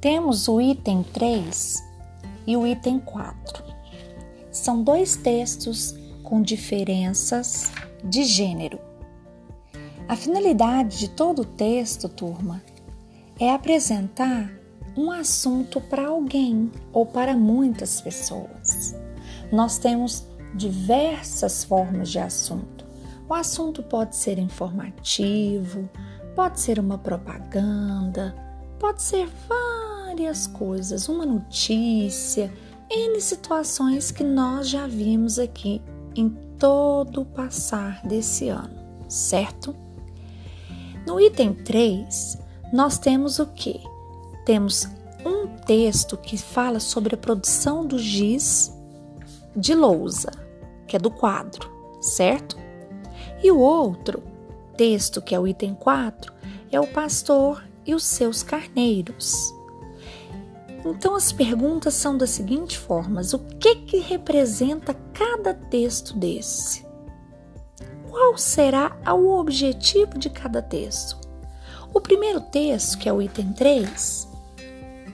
Temos o item 3 e o item 4. São dois textos com diferenças de gênero. A finalidade de todo o texto, turma, é apresentar um assunto para alguém ou para muitas pessoas. Nós temos diversas formas de assunto. O assunto pode ser informativo, pode ser uma propaganda, pode ser várias coisas, uma notícia, N situações que nós já vimos aqui em todo o passar desse ano, certo? No item 3, nós temos o que? Temos um texto que fala sobre a produção do giz de lousa, que é do quadro, certo? E o outro texto, que é o item 4, é o pastor e os seus carneiros. Então as perguntas são da seguinte forma: o que que representa cada texto desse? qual será o objetivo de cada texto. O primeiro texto, que é o item 3,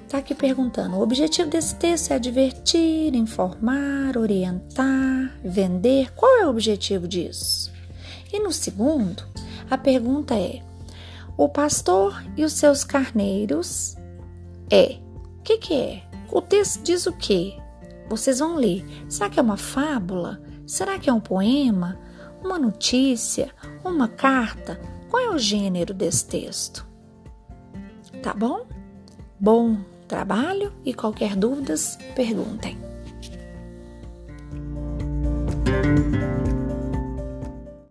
está aqui perguntando: o objetivo desse texto é divertir, informar, orientar, vender. Qual é o objetivo disso? E no segundo, a pergunta é: o pastor e os seus carneiros é. O que, que é? O texto diz o quê? Vocês vão ler. Será que é uma fábula? Será que é um poema? uma notícia, uma carta? Qual é o gênero desse texto? Tá bom? Bom trabalho e qualquer dúvidas, perguntem.